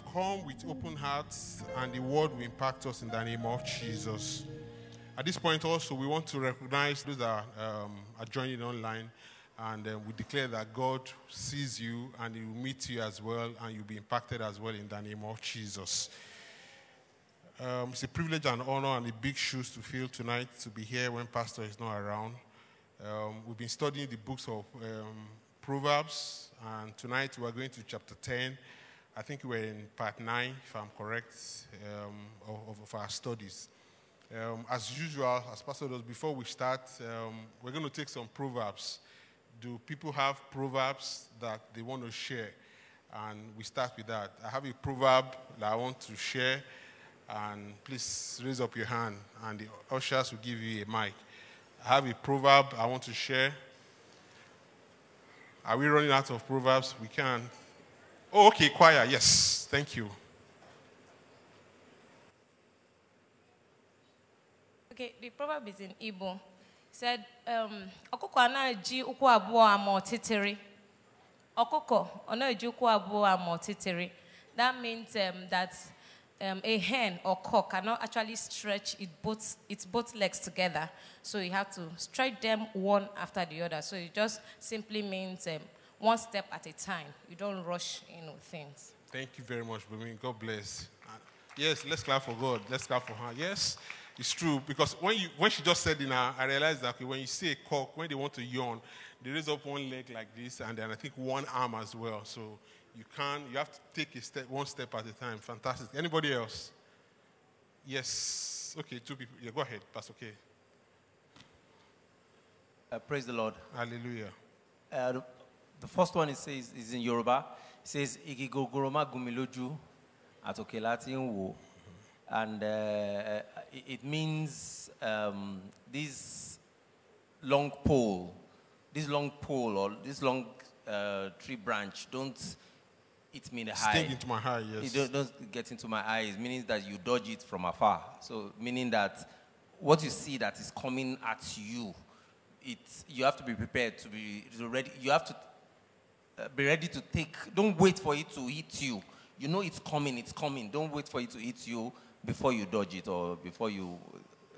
have come with open hearts, and the word will impact us in the name of Jesus. At this point, also, we want to recognize those that um, are joining online, and uh, we declare that God sees you and He will meet you as well, and you'll be impacted as well in the name of Jesus. Um, it's a privilege and honor and a big shoes to fill tonight to be here when Pastor is not around. Um, we've been studying the books of um, Proverbs, and tonight we are going to chapter 10. I think we're in part 9, if I'm correct, um, of, of, our studies. Um, as usual, as Pastor does, before we start, um, we're going to take some Proverbs. Do people have Proverbs that they want to share? And we start with that. I have a proverb that I want to share, and please raise up your hand, and the ushers will give you a mic. I have a proverb I want to share. Are we running out of proverbs? We can. Oh, okay, choir. Yes, thank you. Okay, the proverb is in Igbo. Said, um, ọkụkọ anaghị ụkwụ abụọ ama ọtịtịrị. Ọkụkọ ụkwụ abụọ. That means um, that um, a hen or cock cannot actually stretch it both, its both legs together. So you have to stretch them one after the other. So it just simply means um, one step at a time. You don't rush in with things. Thank you very much, Bumi. God bless. Uh, yes, let's clap for God. Let's clap for her. Yes, it's true. Because when, you, when she just said it now, I realized that when you see a cock, when they want to yawn, they raise up one leg like this, and then I think one arm as well. So you can you have to take a step one step at a time fantastic anybody else yes okay two people yeah go ahead pastor okay uh, praise the lord hallelujah uh, the, first one it says is in yoruba it says igigogoroma gumiloju atokelati wo and uh, it, it, means um, this long pole this long pole or this long uh, tree branch don't hit me in the eye. Sting into my eye, yes. It don't get into my eyes, meaning that you dodge it from afar. So, meaning that what you see that is coming at you, it, you have to be prepared to be ready. You have to uh, be ready to take, don't wait for it to hit you. You know it's coming, it's coming. Don't wait for it to hit you before you dodge it or before you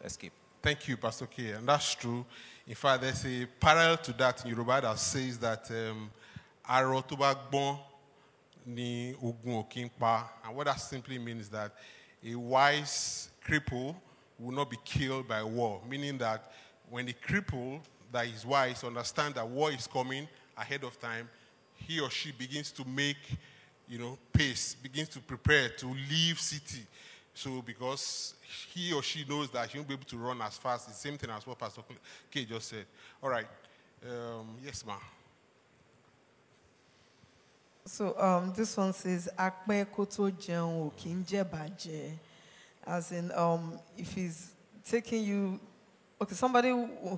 escape. Thank you, Pastor K. And that's true. In fact, there's a parallel to that in Yoruba that says that um, ni ogun okimpa. And what that simply means is that a wise cripple will not be killed by war, meaning that when the cripple that is wise understands that war is coming ahead of time, he or she begins to make, you know, pace, begins to prepare to leave city. So because he or she knows that he won't be able to run as fast, the same thing as what Pastor K just said. All right. Um, yes, ma'am. So um, this one says, Akpe koto jeun okinje baje. As in, um, if he's taking you, okay, somebody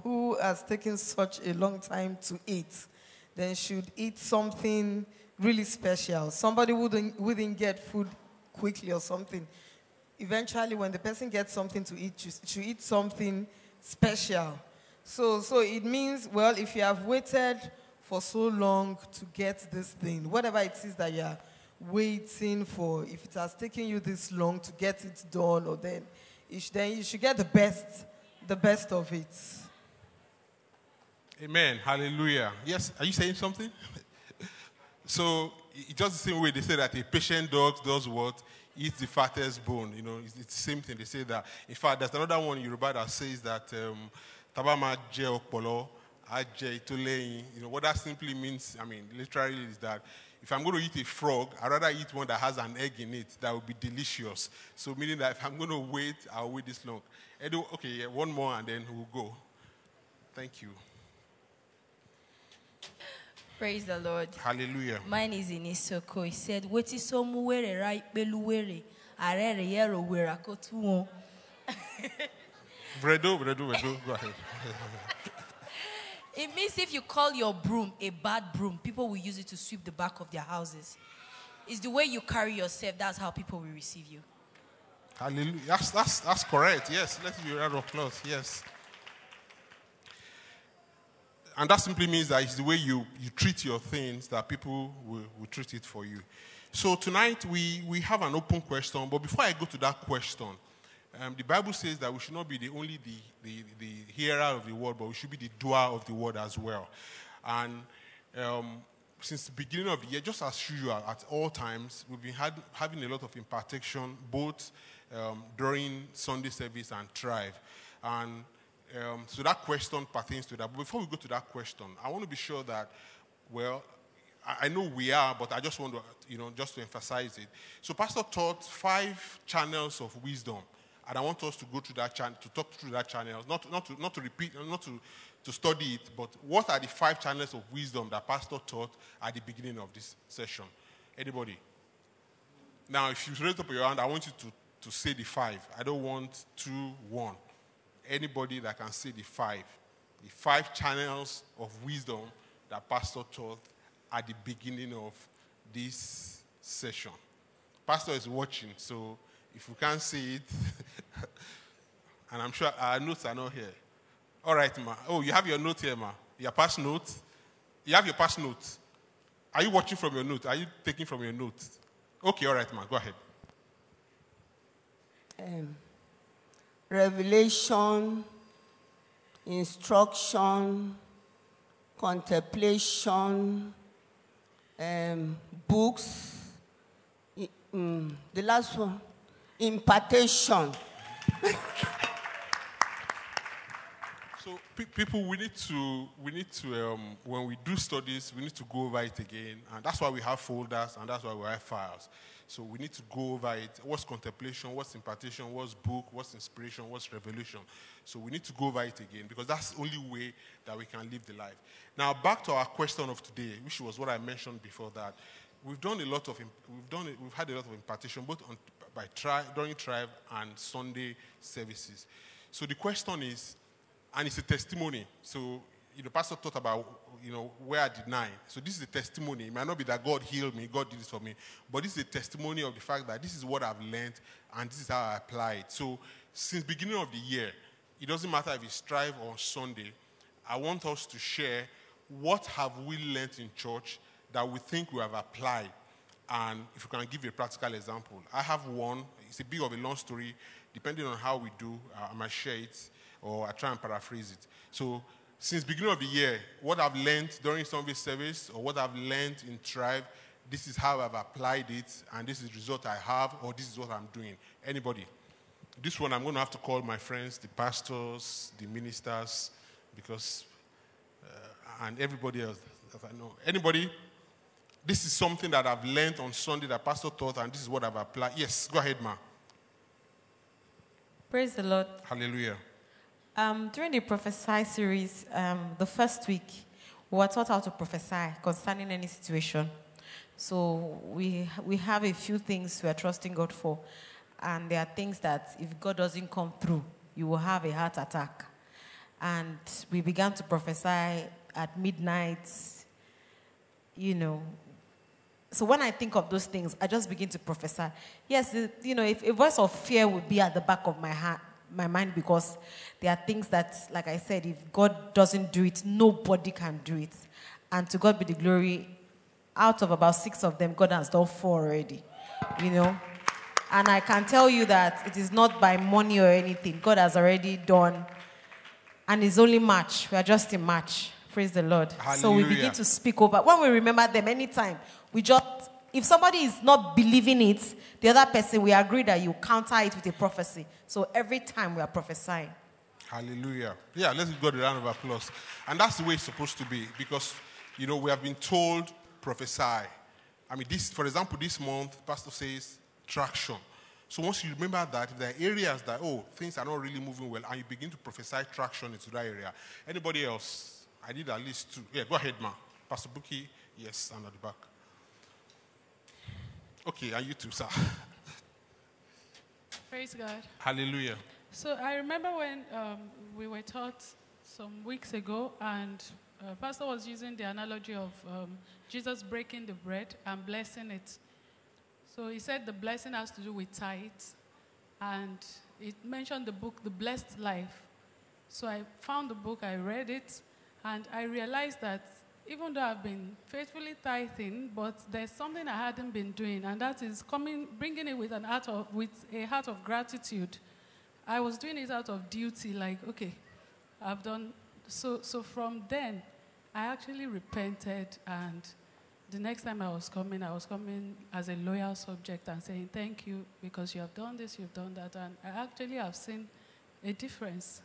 who has taken such a long time to eat, then should eat something really special. Somebody wouldn't, wouldn't get food quickly or something. Eventually, when the person gets something to eat, you should eat something special. So, so it means, well, if you have waited for so long to get this thing, whatever it is that you're waiting for, if it has taken you this long to get it done, or then, you then you should get the best, the best of it. Amen. Hallelujah. Yes, are you saying something? so, it's just the same way they say that a patient dog does what? Eats the fattest bone. You know, it's, it's the same thing. They say that. In fact, there's another one in Yoruba that says that um, tabama je okpolo you know, what that simply means, I mean, literally is that if I'm going to eat a frog, I'd rather eat one that has an egg in it that would be delicious. So, meaning that if I'm going to wait, I'll wait this long. Okay, one more and then we'll go. Thank you. Praise the Lord. Hallelujah. Mine is in Isoko. He said, Weti so muwere right beluwere. Arere yero wera kotu Bredo, bredo, bredo. Go ahead. It means if you call your broom a bad broom, people will use it to sweep the back of their houses. It's the way you carry yourself, that's how people will receive you. Hallelujah. That's, that's, that's correct. Yes. Let's be round of applause. Yes. And that simply means that it's the way you, you treat your things that people will, will treat it for you. So tonight we, we have an open question, but before I go to that question, um, the Bible says that we should not be the only the, the, the hearer of the word, but we should be the doer of the word as well. And um, since the beginning of the year, just as usual, at all times, we've been had, having a lot of impartation, both um, during Sunday service and Thrive. And um, so that question pertains to that. But before we go to that question, I want to be sure that, well, I, I know we are, but I just want to, you know, just to emphasize it. So Pastor taught five channels of wisdom. And I want us to go through that channel, to talk through that channel, not, not, to, not to repeat, not to, to study it, but what are the five channels of wisdom that Pastor taught at the beginning of this session? Anybody? Now, if you raise up your hand, I want you to, to say the five. I don't want two, one. Anybody that can see the five. The five channels of wisdom that Pastor taught at the beginning of this session. Pastor is watching, so if you can't see it, and I'm sure our notes are not here. All right, ma. Oh, you have your note here, ma. Your past note. You have your past note. Are you watching from your note? Are you taking from your note? Okay, all right, ma. Go ahead. um, revelation, instruction, contemplation, um, books. mm, the last one, impartation. So pe- people, we need to, we need to, um, when we do studies, we need to go over it again, and that's why we have folders, and that's why we have files. So we need to go over it. What's contemplation? What's impartation? What's book? What's inspiration? What's revelation? So we need to go over it again because that's the only way that we can live the life. Now back to our question of today, which was what I mentioned before that. We've done a lot of, we've done, we've had a lot of impartation both on, by tri- during tribe and Sunday services. So the question is, and it's a testimony. So, you know, Pastor thought about, you know, where I deny. So this is a testimony. It might not be that God healed me, God did this for me, but this is a testimony of the fact that this is what I've learned and this is how I apply it. So since beginning of the year, it doesn't matter if it's Strive or Sunday, I want us to share what have we learned in church that we think we have applied. And if you can give a practical example, I have one. It's a bit of a long story. Depending on how we do, I might share it or I try and paraphrase it. So, since beginning of the year, what I've learned during Sunday service or what I've learned in Tribe, this is how I've applied it, and this is the result I have, or this is what I'm doing. Anybody? This one I'm going to have to call my friends, the pastors, the ministers, because uh, and everybody else that I know. Anybody? This is something that I've learned on Sunday that Pastor taught, and this is what I've applied. Yes, go ahead, ma. Praise the Lord. Hallelujah. Um, during the prophesy series, um, the first week, we were taught how to prophesy concerning any situation. So we, we have a few things we are trusting God for. And there are things that if God doesn't come through, you will have a heart attack. And we began to prophesy at midnight, you know. So when I think of those things, I just begin to prophesy. Yes, you know, if a voice of fear would be at the back of my heart, my mind, because there are things that, like I said, if God doesn't do it, nobody can do it. And to God be the glory. Out of about six of them, God has done four already. You know, and I can tell you that it is not by money or anything. God has already done, and it's only March. We are just in March. Praise the Lord. So we begin to speak over. When we remember them anytime, we just, if somebody is not believing it, the other person, we agree that you counter it with a prophecy. So every time we are prophesying. Hallelujah. Yeah, let's give God a round of applause. And that's the way it's supposed to be because, you know, we have been told prophesy. I mean, this, for example, this month, Pastor says traction. So once you remember that, if there are areas that, oh, things are not really moving well, and you begin to prophesy traction into that area. Anybody else? I did at least two. Yeah, go ahead, ma. Pastor Buki, yes, and at the back. Okay, and you too, sir. Praise God. Hallelujah. So I remember when um, we were taught some weeks ago, and uh, Pastor was using the analogy of um, Jesus breaking the bread and blessing it. So he said the blessing has to do with tithes, and it mentioned the book, The Blessed Life. So I found the book, I read it, And I realized that even though I've been faithfully tithing, but there's something I hadn't been doing, and that is coming, bringing it with an heart of, with a heart of gratitude. I was doing it out of duty, like, okay, I've done. So, so from then, I actually repented, and the next time I was coming, I was coming as a loyal subject and saying, Thank you because you have done this, you've done that. And I actually have seen a difference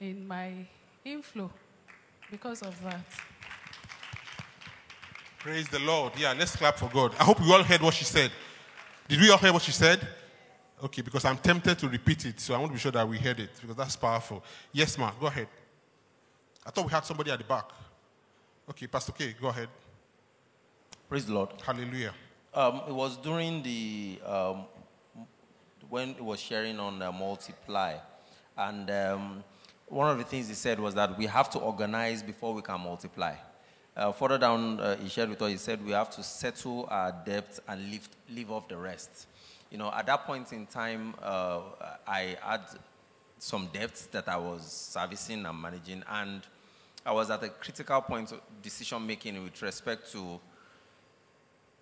in my inflow because of that. Praise the Lord. Yeah, let's clap for God. I hope you all heard what she said. Did we all hear what she said? Okay, because I'm tempted to repeat it, so I want to be sure that we heard it because that's powerful. Yes, ma, go ahead. I thought we had somebody at the back. Okay, Pastor K, go ahead. Praise the Lord. Hallelujah. Um, it was during the um, when it was sharing on uh, multiply, and um, one of the things he said was that we have to organize before we can multiply. Uh, further down, uh, he shared with us. He said we have to settle our debts and leave leave off the rest. You know, at that point in time, uh, I had some debts that I was servicing and managing, and I was at a critical point of decision making with respect to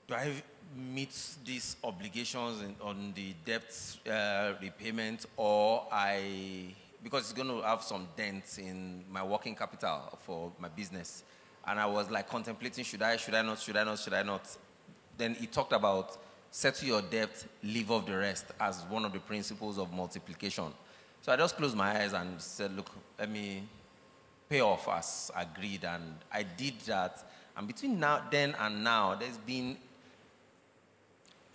do I meet these obligations in, on the debt uh, repayment or I, because it's going to have some dents in my working capital for my business. And I was like contemplating, should I, should I not, should I not, should I not? Then he talked about settle your debt, leave off the rest as one of the principles of multiplication. So I just closed my eyes and said, look, let me pay off as agreed. And I did that. And between now, then and now, there's been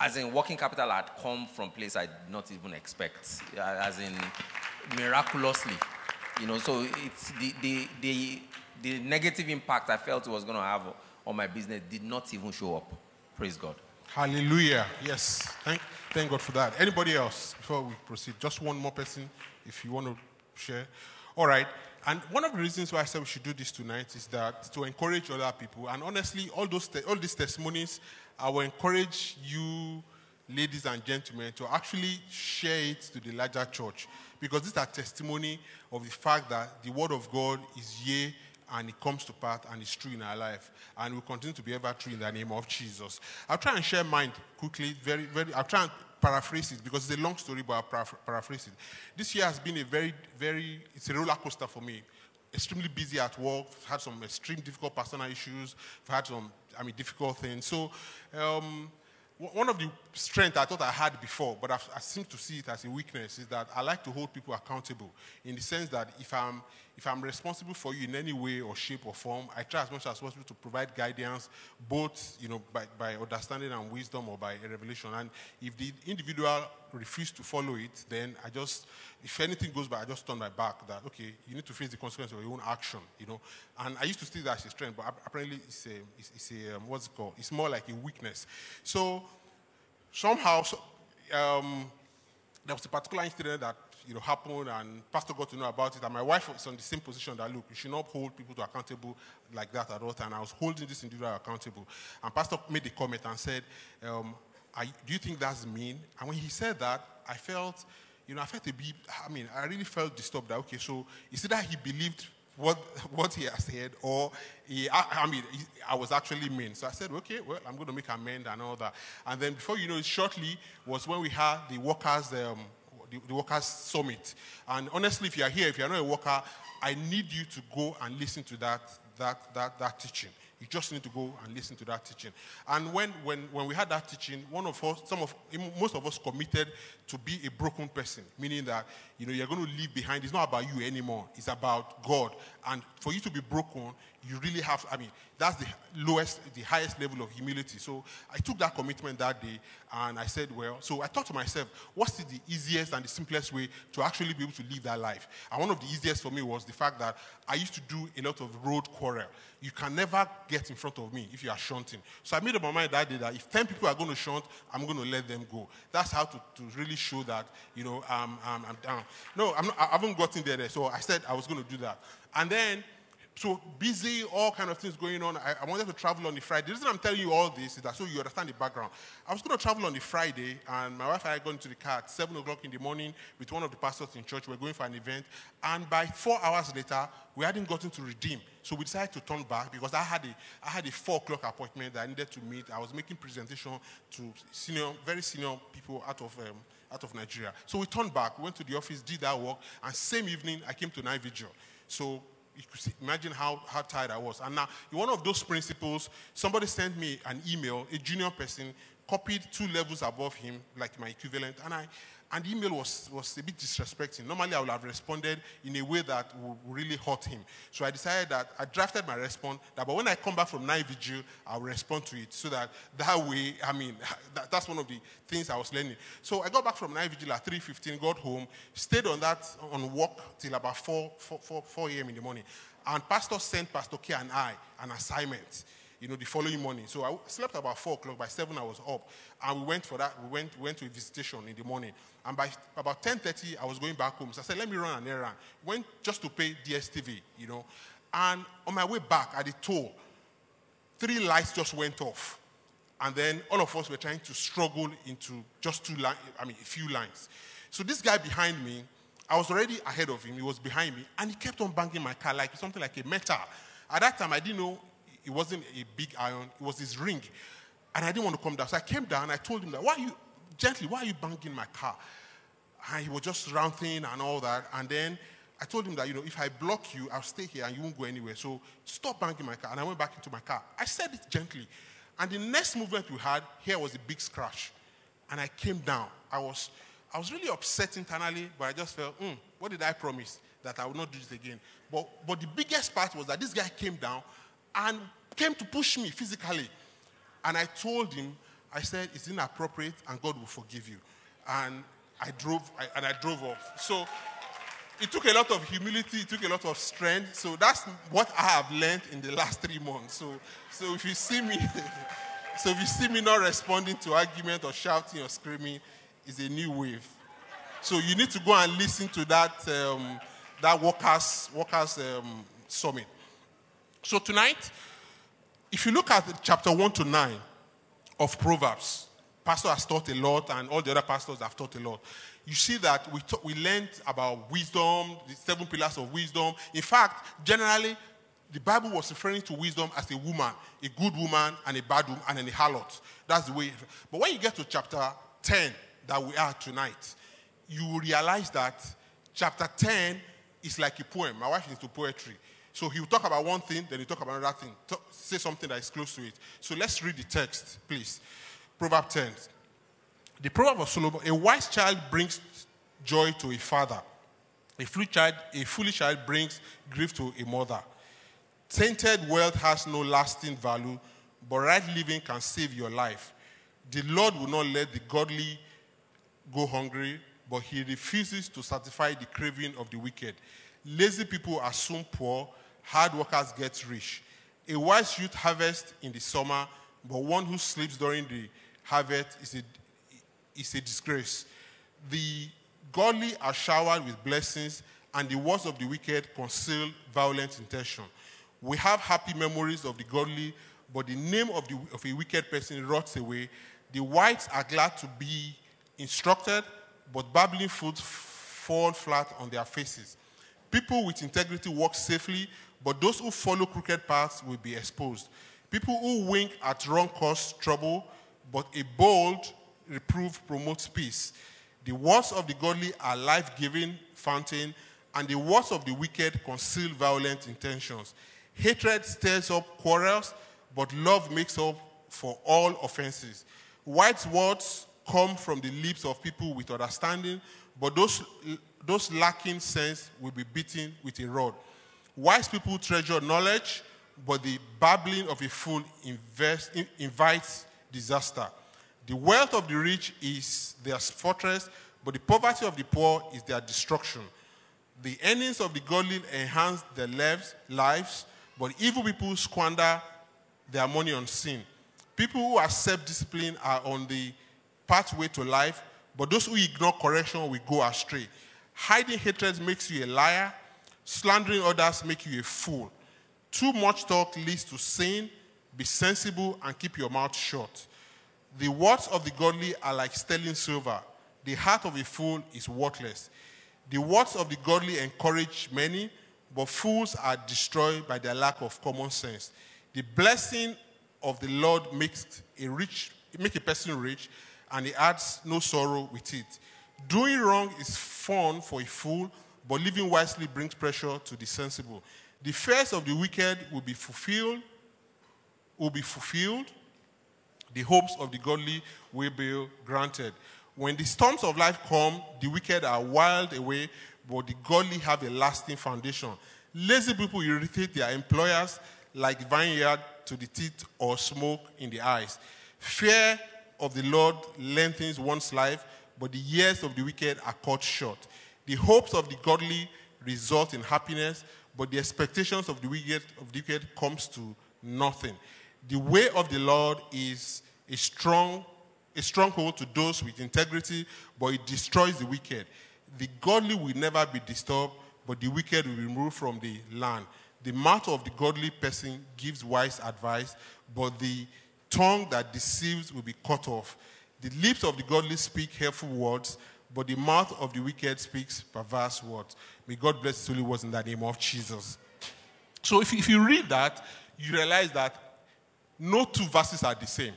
as in working capital had come from place I did not even expect, as in miraculously, you know. So it's the the the, the negative impact I felt it was going to have on my business did not even show up. Praise God. Hallelujah. Yes. Thank, thank God for that. Anybody else before we proceed? Just one more person if you want to share. All right. And one of the reasons why I said we should do this tonight is that to encourage other people. And honestly, all those te- all these testimonies, I will encourage you, ladies and gentlemen, to actually share it to the larger church because these are testimony of the fact that the word of God is yea and it comes to pass and it's true in our life and will continue to be ever true in the name of Jesus. I'll try and share mine quickly, very, very. I'll try and paraphrase it because it's a long story, but I'll paraphr- paraphrase it. This year has been a very, very, it's a roller coaster for me. Extremely busy at work, had some extreme difficult personal issues, had some, I mean, difficult things. So, um, one of the strengths I thought I had before, but I've, I seem to see it as a weakness, is that I like to hold people accountable in the sense that if I'm, if I'm responsible for you in any way or shape or form, I try as much as possible to provide guidance, both you know, by, by understanding and wisdom or by revelation. And if the individual refuses to follow it, then I just, if anything goes by, I just turn my back that, okay, you need to face the consequence of your own action, you know. And I used to see that as a strength, but apparently it's a, it's, it's a um, what's it called? It's more like a weakness. So somehow, so, um, there was a particular incident that you know happened, and Pastor got to know about it. And my wife was on the same position that look, you should not hold people to accountable like that at all And I was holding this individual accountable, and Pastor made a comment and said, um, "Do you think that's mean?" And when he said that, I felt, you know, I felt a bit. I mean, I really felt disturbed. That okay, so is it that he believed what what he has said, or he, I, I mean, he, I was actually mean. So I said, okay, well, I'm going to make amend and all that. And then before you know shortly was when we had the workers, um, the, workers summit. And honestly, if you are here, if you are not a worker, I need you to go and listen to that that that that teaching. You just need to go and listen to that teaching. And when, when, when we had that teaching, one of us, some of, most of us committed to be a broken person, meaning that, you know, you're going to leave behind. It's not about you anymore. It's about God. And for you to be broken, you really have, I mean, that's the lowest, the highest level of humility. So I took that commitment that day and I said, well, so I thought to myself, what's the easiest and the simplest way to actually be able to live that life? And one of the easiest for me was the fact that I used to do a lot of road quarrel. You can never get in front of me if you are shunting. So I made up my mind that day that if 10 people are going to shunt, I'm going to let them go. That's how to, to really show that, you know, um, um, I'm down. No, I'm not, I haven't gotten there, there. So I said I was going to do that. And then So busy, all kind of things going on. I, I wanted to travel on the Friday. The reason I'm telling you all this is that so you understand the background. I was going to travel on the Friday, and my wife and I got into the car at 7 o'clock in the morning with one of the pastors in church. We are going for an event. And by four hours later, we hadn't gotten to redeem. So we decided to turn back because I had a, I had a 4 o'clock appointment that I needed to meet. I was making presentation to senior, very senior people out of, um, out of Nigeria. So we turned back, went to the office, did that work, and same evening I came to night vigil. So you could imagine how, how tired I was. And now, one of those principles, somebody sent me an email, a junior person copied two levels above him, like my equivalent, and I, and the email was, was a bit disrespecting. Normally, I would have responded in a way that would really hurt him. So I decided that I drafted my response that, but when I come back from night vigil, I'll respond to it so that that way, I mean, that, that's one of the things I was learning. So I got back from night vigil at 3.15, got home, stayed on that, on walk till about 4, 4, 4, 4 a.m. in the morning. And pastor sent Pastor K and I an assignment you know, the following morning. So I slept about 4 o'clock. By 7, I was up. And we went for that. We went, we went to a visitation in the morning. And by about 10.30, I was going back home. So I said, let me run an errand. Went just to pay DSTV, you know. And on my way back at the toll, three lights just went off. And then all of us were trying to struggle into just two lines, I mean, a few lines. So this guy behind me, I was already ahead of him. He was behind me. And he kept on banging my car like something like a metal. At that time, I didn't know it wasn't a big iron, it was his ring. And I didn't want to come down. So I came down I told him that, why are you, gently, why are you banging my car? And he was just ranting and all that. And then I told him that, you know, if I block you, I'll stay here and you won't go anywhere. So stop banging my car. And I went back into my car. I said it gently. And the next movement we had, here was a big scratch. And I came down. I was, I was really upset internally, but I just felt, mm, what did I promise? That I would not do this again. But, but the biggest part was that this guy came down and came to push me physically. And I told him, I said, it's inappropriate and God will forgive you. And I drove, I, and I drove off. So it took a lot of humility, it took a lot of strength. So that's what I have learned in the last three months. So, so if you see me, so if you see me not responding to argument or shouting or screaming, it's a new wave. So you need to go and listen to that, um, that workers, workers um, summit. So tonight, if you look at chapter 1 to 9 of Proverbs, Pastor has taught a lot, and all the other pastors have taught a lot. You see that we, we learned about wisdom, the seven pillars of wisdom. In fact, generally, the Bible was referring to wisdom as a woman, a good woman, and a bad woman, and a harlot. That's the way. But when you get to chapter 10, that we are tonight, you will realize that chapter 10 is like a poem. My wife is into poetry. So he will talk about one thing, then he talk about another thing. Talk, say something that is close to it. So let's read the text, please. Proverb 10. The proverb of Solomon: A wise child brings joy to a father. A foolish child, a foolish child brings grief to a mother. Tainted wealth has no lasting value, but right living can save your life. The Lord will not let the godly go hungry, but he refuses to satisfy the craving of the wicked. Lazy people are soon poor, hard workers get rich. A wise youth harvests in the summer, but one who sleeps during the harvest is a, is a disgrace. The godly are showered with blessings, and the words of the wicked conceal violent intention. We have happy memories of the godly, but the name of, the, of a wicked person rots away. The whites are glad to be instructed, but babbling fools fall flat on their faces. People with integrity walk safely, but those who follow crooked paths will be exposed. People who wink at wrong cause trouble, but a bold reproof promotes peace. The words of the godly are life giving fountain, and the words of the wicked conceal violent intentions. Hatred stirs up quarrels, but love makes up for all offenses. White words come from the lips of people with understanding, but those, those lacking sense will be beaten with a rod. Wise people treasure knowledge, but the babbling of a fool invest, invites disaster. The wealth of the rich is their fortress, but the poverty of the poor is their destruction. The earnings of the godly enhance their lives, lives, but evil people squander their money on sin. People who are self disciplined are on the pathway to life, but those who ignore correction will go astray. Hiding hatred makes you a liar, slandering others makes you a fool. Too much talk leads to sin. Be sensible and keep your mouth shut. The words of the godly are like sterling silver. The heart of a fool is worthless. The words of the godly encourage many, but fools are destroyed by their lack of common sense. The blessing of the Lord makes a rich, make a person rich, and he adds no sorrow with it. Doing wrong is fun for a fool, but living wisely brings pressure to the sensible. The fears of the wicked will be fulfilled, will be fulfilled. The hopes of the godly will be granted. When the storms of life come, the wicked are wild away, but the godly have a lasting foundation. Lazy people irritate their employers like vineyard to the teeth or smoke in the eyes. Fear of the Lord lengthens one's life, but the years of the wicked are cut short. The hopes of the godly result in happiness, but the expectations of the wicked of the wicked comes to nothing. The way of the Lord is a strong a stronghold to those with integrity, but it destroys the wicked. The godly will never be disturbed, but the wicked will be removed from the land. The mouth of the godly person gives wise advice, but the tongue that deceives will be cut off. The lips of the godly speak helpful words, but the mouth of the wicked speaks perverse words. May God bless his holy words in the name of Jesus. So if, if you read that, you realize that no two verses are the same.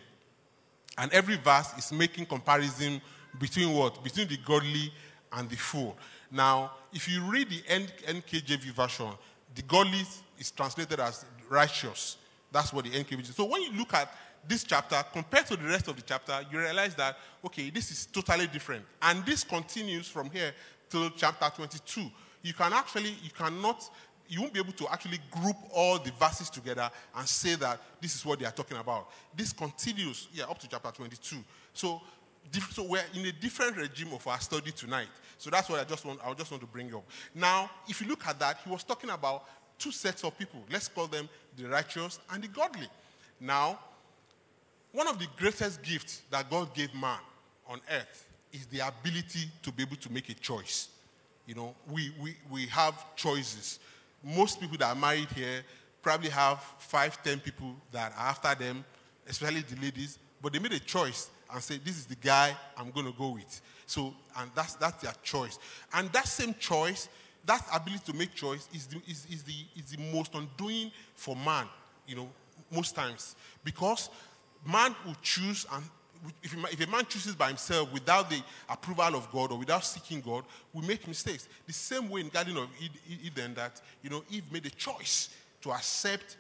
And every verse is making comparison between what? Between the godly and the fool. Now, if you read the NKJV version, the godly is translated as righteous. That's what the NKJV is. So when you look at this chapter compared to the rest of the chapter, you realize that, okay, this is totally different. And this continues from here till chapter 22. You can actually, you cannot you won't be able to actually group all the verses together and say that this is what they are talking about. This continues, yeah, up to chapter 22. So, so we're in a different regime of our study tonight. So that's what I just want, I just want to bring up. Now, if you look at that, he was talking about two sets of people. Let's call them the righteous and the godly. Now, one of the greatest gifts that God gave man on earth is the ability to be able to make a choice. You know, we, we, we have choices most people that are married here probably have five, ten people that are after them, especially the ladies, but they made a choice and say, This is the guy I'm going to go with. So, and that's, that's their choice. And that same choice, that ability to make choice is the, is, is the, is the most undoing for man, you know, most times. Because man will choose and if, if a man chooses by himself without the approval of God or without seeking God, we make mistakes. The same way in Garden of Eden that, you know, Eve made a choice to accept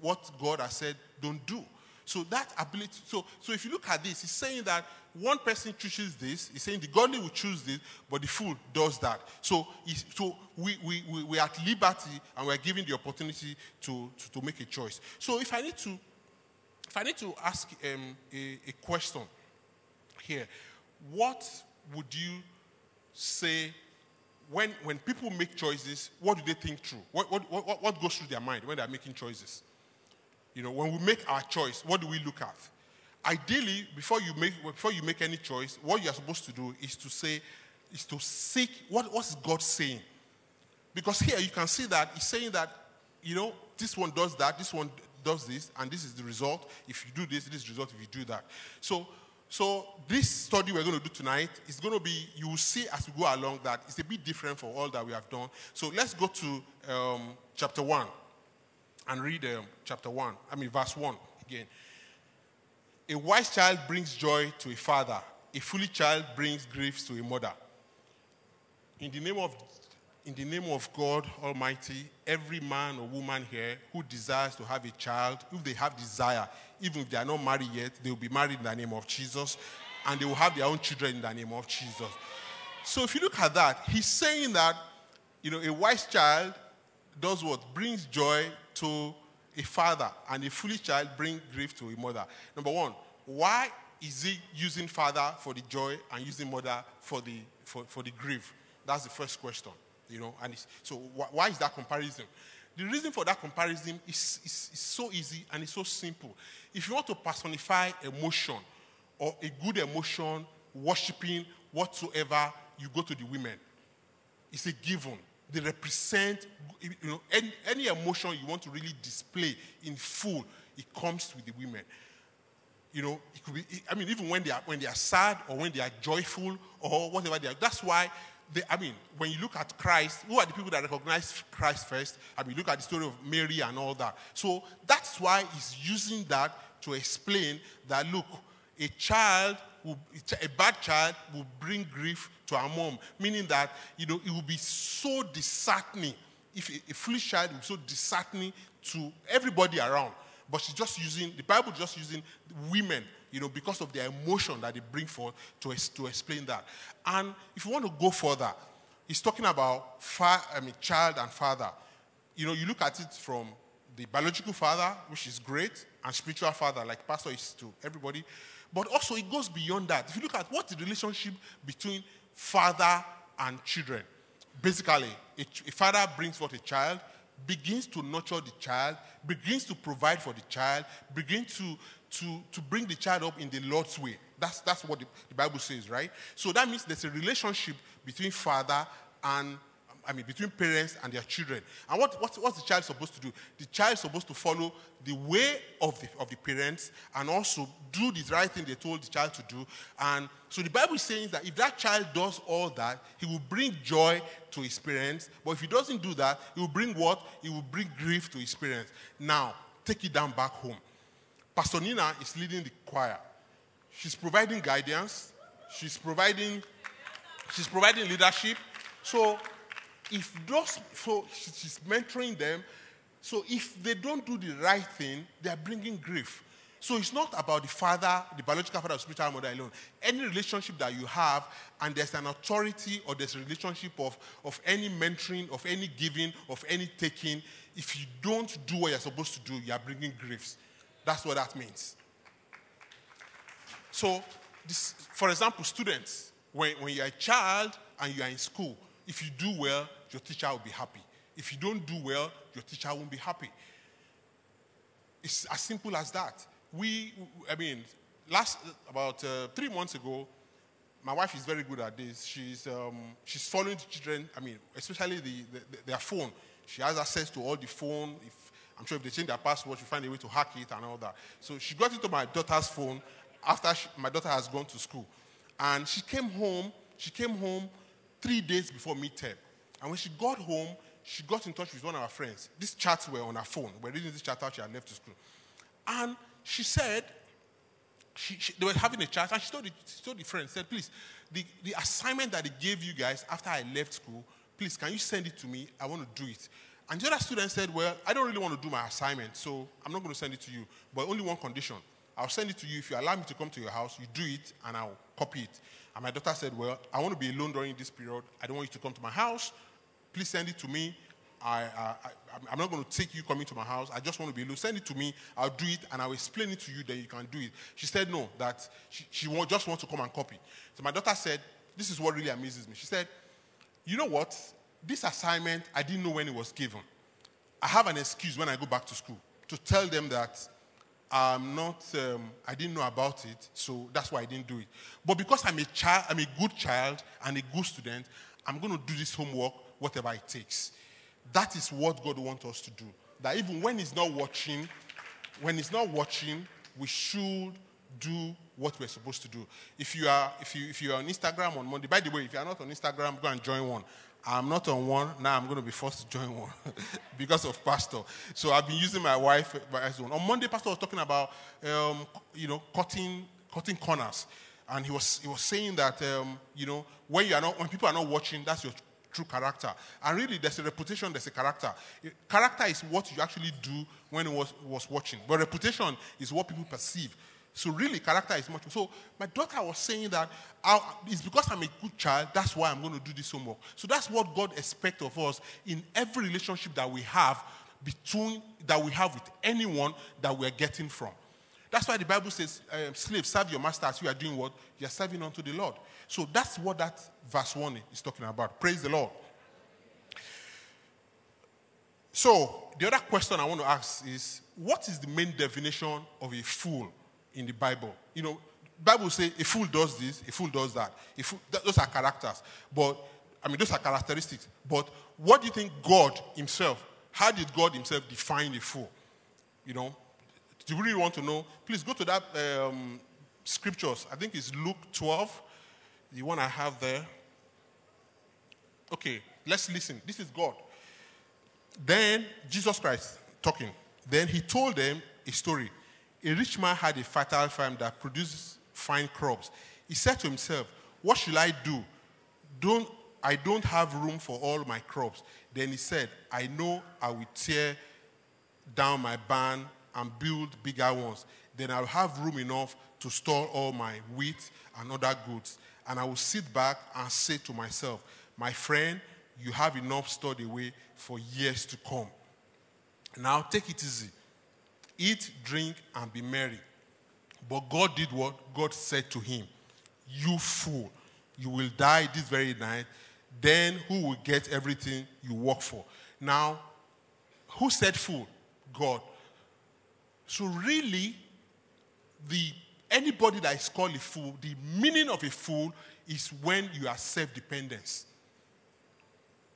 what God has said, don't do. So that ability, so, so if you look at this, he's saying that one person chooses this, he's saying the godly will choose this, but the fool does that. So, so we, we, we, we are at liberty and we're given the opportunity to, to, to make a choice. So if I need to if I need to ask um, a, a question here, what would you say when, when people make choices, what do they think through? What, what, what, what goes through their mind when they're making choices? You know, when we make our choice, what do we look at? Ideally, before you make, before you make any choice, what you're supposed to do is to say, is to seek what, what's God saying? Because here you can see that he's saying that, you know, this one does that, this one does this, and this is the result. If you do this, this is the result if you do that. So, so this study we're going to do tonight is going to be, you will see as we go along that it's a bit different for all that we have done. So let's go to um, chapter 1 and read um, chapter 1, I mean, verse 1 again. A wise child brings joy to a father, a foolish child brings grief to a mother. In the name of in the name of God Almighty, every man or woman here who desires to have a child, if they have desire, even if they are not married yet, they will be married in the name of Jesus, and they will have their own children in the name of Jesus. So if you look at that, he's saying that, you know, a wise child does what? Brings joy to a father, and a foolish child brings grief to a mother. Number one, why is he using father for the joy and using mother for the, for, for the grief? That's the first question. You know, and so wh- why is that comparison? The reason for that comparison is, is, is so easy and it's so simple. If you want to personify emotion or a good emotion, worshiping, whatsoever, you go to the women. It's a given. they represent, you know, any, any emotion you want to really display in full, it comes with the women. You know, it could be, I mean, even when they are, when they are sad or when they are joyful or whatever they are. That's why, they, I mean, when you look at Christ, who are the people that recognize Christ first? I mean, look at the story of Mary and all that. So that's why he's using that to explain that, look, a child, will, a bad child will bring grief to our mom, meaning that, you know, it will be so disheartening. If a, a foolish child will be so disheartening to everybody around. But she's just using, the Bible just using women, you know, because of their emotion that they bring forth to, to explain that. And if you want to go further, he's talking about fa- I mean, child and father. You know, you look at it from the biological father, which is great, and spiritual father, like pastor is to everybody. But also, it goes beyond that. If you look at what the relationship between father and children, basically, a, a father brings forth a child, begins to nurture the child, begins to provide for the child, begins to, to, to bring the child up in the Lord's way. That's, that's what the, the Bible says, right? So that means there's a relationship between father and I mean, between parents and their children. And what, what, what's the child supposed to do? The child is supposed to follow the way of the, of the parents and also do the right thing they told the child to do. And so the Bible is saying that if that child does all that, he will bring joy to his parents. But if he doesn't do that, he will bring what? He will bring grief to his parents. Now, take it down back home. Pastor Nina is leading the choir. She's providing guidance. She's providing, she's providing leadership. So if those, so she's mentoring them. So if they don't do the right thing, they are bringing grief. So it's not about the father, the biological father or spiritual mother alone. Any relationship that you have, and there's an authority or there's a relationship of, of any mentoring, of any giving, of any taking, if you don't do what you're supposed to do, you are bringing griefs. That's what that means. So, this, for example, students, when, when you're a child and you are in school, if you do well, your teacher will be happy. If you don't do well, your teacher won't be happy. It's as simple as that. We, I mean, last, about uh, three months ago, my wife is very good at this. She's, um, she's following the children, I mean, especially the, the, their phone. She has access to all the phone. If, I'm sure if they change their password, she find a way to hack it and all that. So she got into my daughter's phone after she, my daughter has gone to school. And she came home, she came home three days before midterm. And when she got home, she got in touch with one of her friends. These chats were on her phone. We're reading this chat out she had left to school. And she said, she, she, they were having a chat, and she told the, she told the friend, said, please, the, the assignment that they gave you guys after I left school, please, can you send it to me? I want to do it. And the other student said, well, I don't really want to do my assignment, so I'm not going to send it to you, but only one condition. I'll send it to you if you allow me to come to your house, you do it, and I'll copy it. And my daughter said, well, I want to be alone during this period. I don't want you to come to my house. Please send it to me. I, I, I, am not going to take you coming to my house. I just want to be alone. Send it to me. I'll do it and I'll explain it to you. Then you can do it. She said no, that she, she just wants to come and copy. So my daughter said, This is what really amazes me. She said, You know what? This assignment, I didn't know when it was given. I have an excuse when I go back to school to tell them that I'm not, um, I didn't know about it, so that's why I didn't do it. But because I'm a child, I'm a good child and a good student, I'm going to do this homework, whatever it takes. That is what God wants us to do. That even when He's not watching, when He's not watching, we should do what we're supposed to do. If you are, if you, if you are on Instagram on Monday, by the way, if you are not on Instagram, go and join one. I'm not on one. Now I'm going to be forced to join one because of Pastor. So I've been using my wife as one. On Monday, Pastor was talking about, um, you know, cutting, cutting corners. And he was, he was saying that, um, you know, when, you are not, when people are not watching, that's your true character. And really, there's a reputation, there's a character. Character is what you actually do when it was, was watching. But reputation is what people perceive. So really, character is much. So my daughter was saying that it's because I'm a good child. That's why I'm going to do this homework. So that's what God expects of us in every relationship that we have between that we have with anyone that we're getting from. That's why the Bible says, um, "Slaves, serve your master as you are doing what you are serving unto the Lord." So that's what that verse one is talking about. Praise the Lord. So the other question I want to ask is, what is the main definition of a fool? In the Bible. You know, Bible say a fool does this, a fool does that. A fool, those are characters. But I mean, those are characteristics. But what do you think God Himself, how did God Himself define a fool? You know, do you really want to know? Please go to that um, scriptures. I think it's Luke 12, the one I have there. Okay, let's listen. This is God. Then Jesus Christ talking. Then he told them a story. A rich man had a fertile farm that produces fine crops. He said to himself, What shall I do? Don't I don't have room for all my crops. Then he said, I know I will tear down my barn and build bigger ones. Then I'll have room enough to store all my wheat and other goods. And I will sit back and say to myself, My friend, you have enough stored away for years to come. Now take it easy. Eat, drink, and be merry. But God did what God said to him You fool, you will die this very night. Then who will get everything you work for? Now, who said fool? God. So, really, the, anybody that is called a fool, the meaning of a fool is when you are self dependence.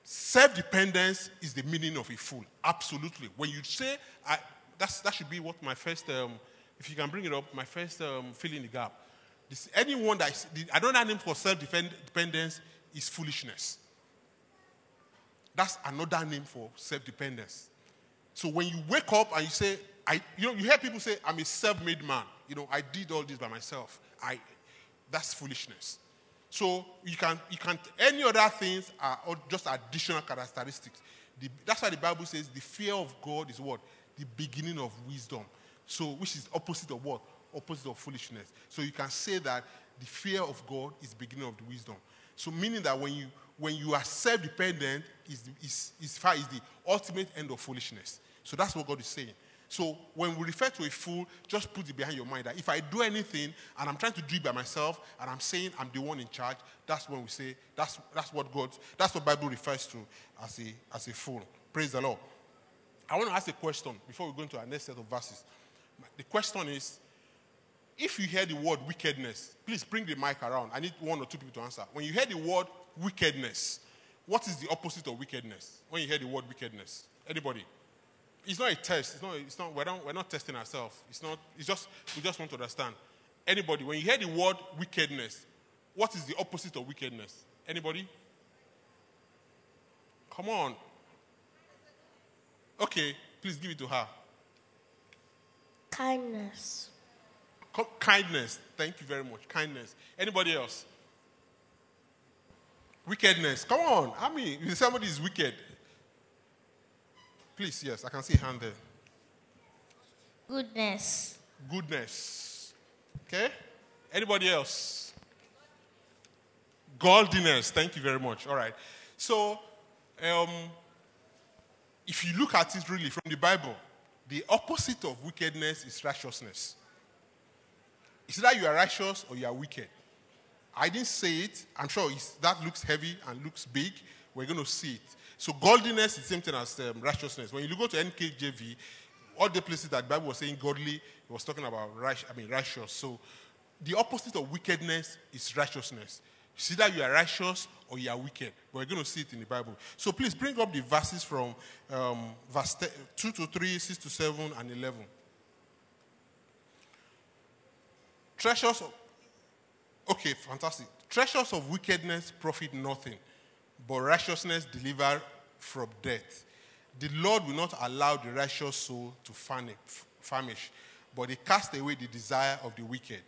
Self dependence is the meaning of a fool. Absolutely. When you say, I, that's, that should be what my first, um, if you can bring it up, my first um, fill in the gap. This, anyone that is, the, another name for self dependence is foolishness. That's another name for self dependence. So when you wake up and you say, I, you know, you hear people say, I'm a self made man. You know, I did all this by myself. I, that's foolishness. So you can, you can, any other things are just additional characteristics. The, that's why the Bible says the fear of God is what? The beginning of wisdom. So, which is opposite of what? Opposite of foolishness. So you can say that the fear of God is beginning of the wisdom. So meaning that when you when you are self-dependent is, is, is, far is the ultimate end of foolishness. So that's what God is saying. So when we refer to a fool, just put it behind your mind that if I do anything and I'm trying to do it by myself and I'm saying I'm the one in charge, that's when we say that's that's what God that's what Bible refers to as a as a fool. Praise the Lord. I want to ask a question before we go into our next set of verses. The question is if you hear the word wickedness, please bring the mic around. I need one or two people to answer. When you hear the word wickedness, what is the opposite of wickedness? When you hear the word wickedness, anybody? It's not a test. It's not. It's not. We're not, we're not testing ourselves. It's not. It's just. We just want to understand. Anybody? When you hear the word wickedness, what is the opposite of wickedness? Anybody? Come on. Okay, please give it to her. Kindness. Kindness. Thank you very much. Kindness. Anybody else? Wickedness. Come on. I mean, if somebody is wicked. Please, yes, I can see a hand there. Goodness. Goodness. Okay? Anybody else? Godliness. Thank you very much. All right. So, um, if you look at it really from the Bible, the opposite of wickedness is righteousness. It's either you are righteous or you are wicked. I didn't say it. I'm sure that looks heavy and looks big. We're going to see it. So godliness is the same thing as um, righteousness. When you go to NKJV, all the places that Bible was saying godly, it was talking about right, I mean righteous. So the opposite of wickedness is righteousness. It's either you are righteous or you are wicked. But we're going to see it in the Bible. So please bring up the verses from um, verse 2 to 3, 6 to 7, and 11. Treasures of, okay, fantastic. Treasures of wickedness profit nothing, but righteousness deliver from death. The Lord will not allow the righteous soul to famish, but he cast away the desire of the wicked.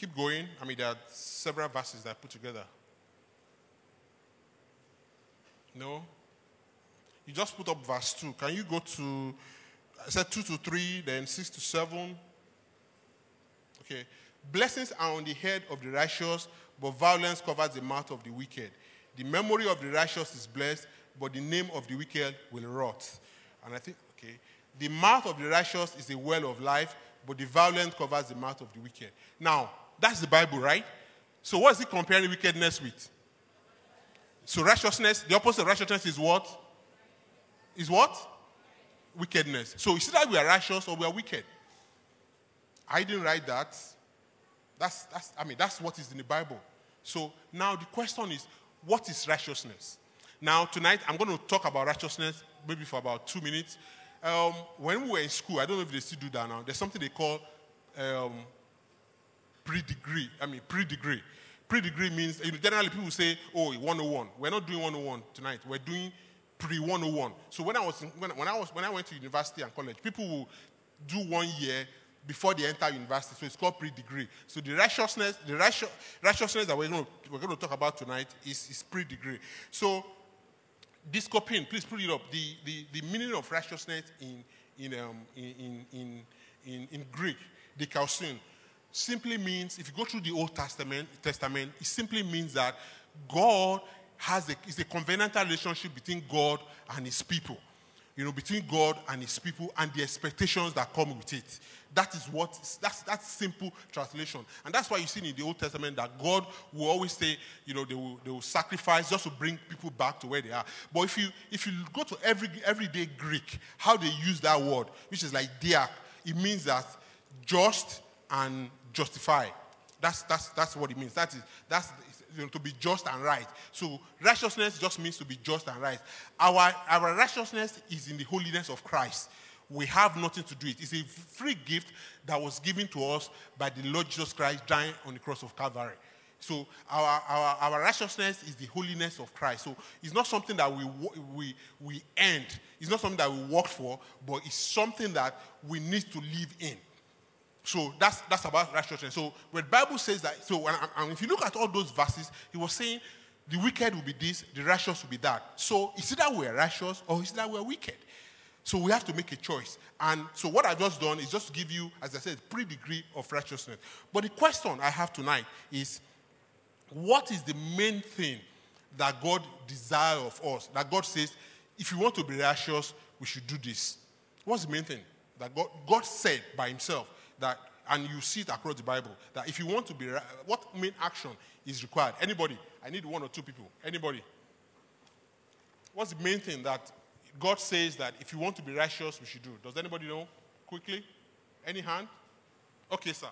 Keep going. I mean, there are several verses that I put together. No? You just put up verse 2. Can you go to, I said 2 to 3, then 6 to 7? Okay. Blessings are on the head of the righteous, but violence covers the mouth of the wicked. The memory of the righteous is blessed, but the name of the wicked will rot. And I think, okay, the mouth of the righteous is a well of life, but the violence covers the mouth of the wicked. Now, that's the Bible, right? So, what is it comparing wickedness with? So, righteousness, the opposite of righteousness is what? Is what? Wickedness. So, it's either we are righteous or we are wicked. I didn't write that. That's, that's, I mean, that's what is in the Bible. So now the question is, what is righteousness? Now, tonight, I'm going to talk about righteousness maybe for about two minutes. Um, when we were in school, I don't know if they still do that now, there's something they call um, pre degree. I mean, pre degree. Pre degree means, generally people say, oh, 101. We're not doing 101 tonight. We're doing pre 101. So when I, was in, when, when, I was, when I went to university and college, people will do one year before they enter university. So it's called pre degree. So the righteousness, the righteous, righteousness that we're going, to, we're going to talk about tonight is, is pre degree. So this copying, please put it up. The, the, the meaning of righteousness in, in, um, in, in, in, in Greek, the kausin, simply means, if you go through the Old Testament, Testament, it simply means that God has a, is a covenantal relationship between God and his people. You know, between God and his people and the expectations that come with it. That is what, that's, that's simple translation. And that's why you see in the Old Testament that God will always say, you know, they will, they will sacrifice just to bring people back to where they are. But if you, if you go to every, everyday Greek, how they use that word, which is like diak, it means that just and justify. That's, that's, that's what it means. That is, that's you know, to be just and right. So righteousness just means to be just and right. Our, our righteousness is in the holiness of Christ we have nothing to do it. It's a free gift that was given to us by the Lord Jesus Christ dying on the cross of Calvary. So our, our, our righteousness is the holiness of Christ. So it's not something that we, we, we end. It's not something that we work for, but it's something that we need to live in. So that's, that's about righteousness. So when the Bible says that, so and, if you look at all those verses, he was saying the wicked will be this, the righteous will be that. So it's either we're righteous or it's either we're wicked. So we have to make a choice. And so what I've just done is just to give you, as I said, pre degree of righteousness. But the question I have tonight is what is the main thing that God desires of us? That God says, if you want to be righteous, we should do this. What's the main thing? That God, God said by himself that, and you see it across the Bible, that if you want to be, what main action is required? Anybody? I need one or two people. Anybody? What's the main thing that God says that if you want to be righteous, we should do. Does anybody know? Quickly? Any hand? Okay, sir.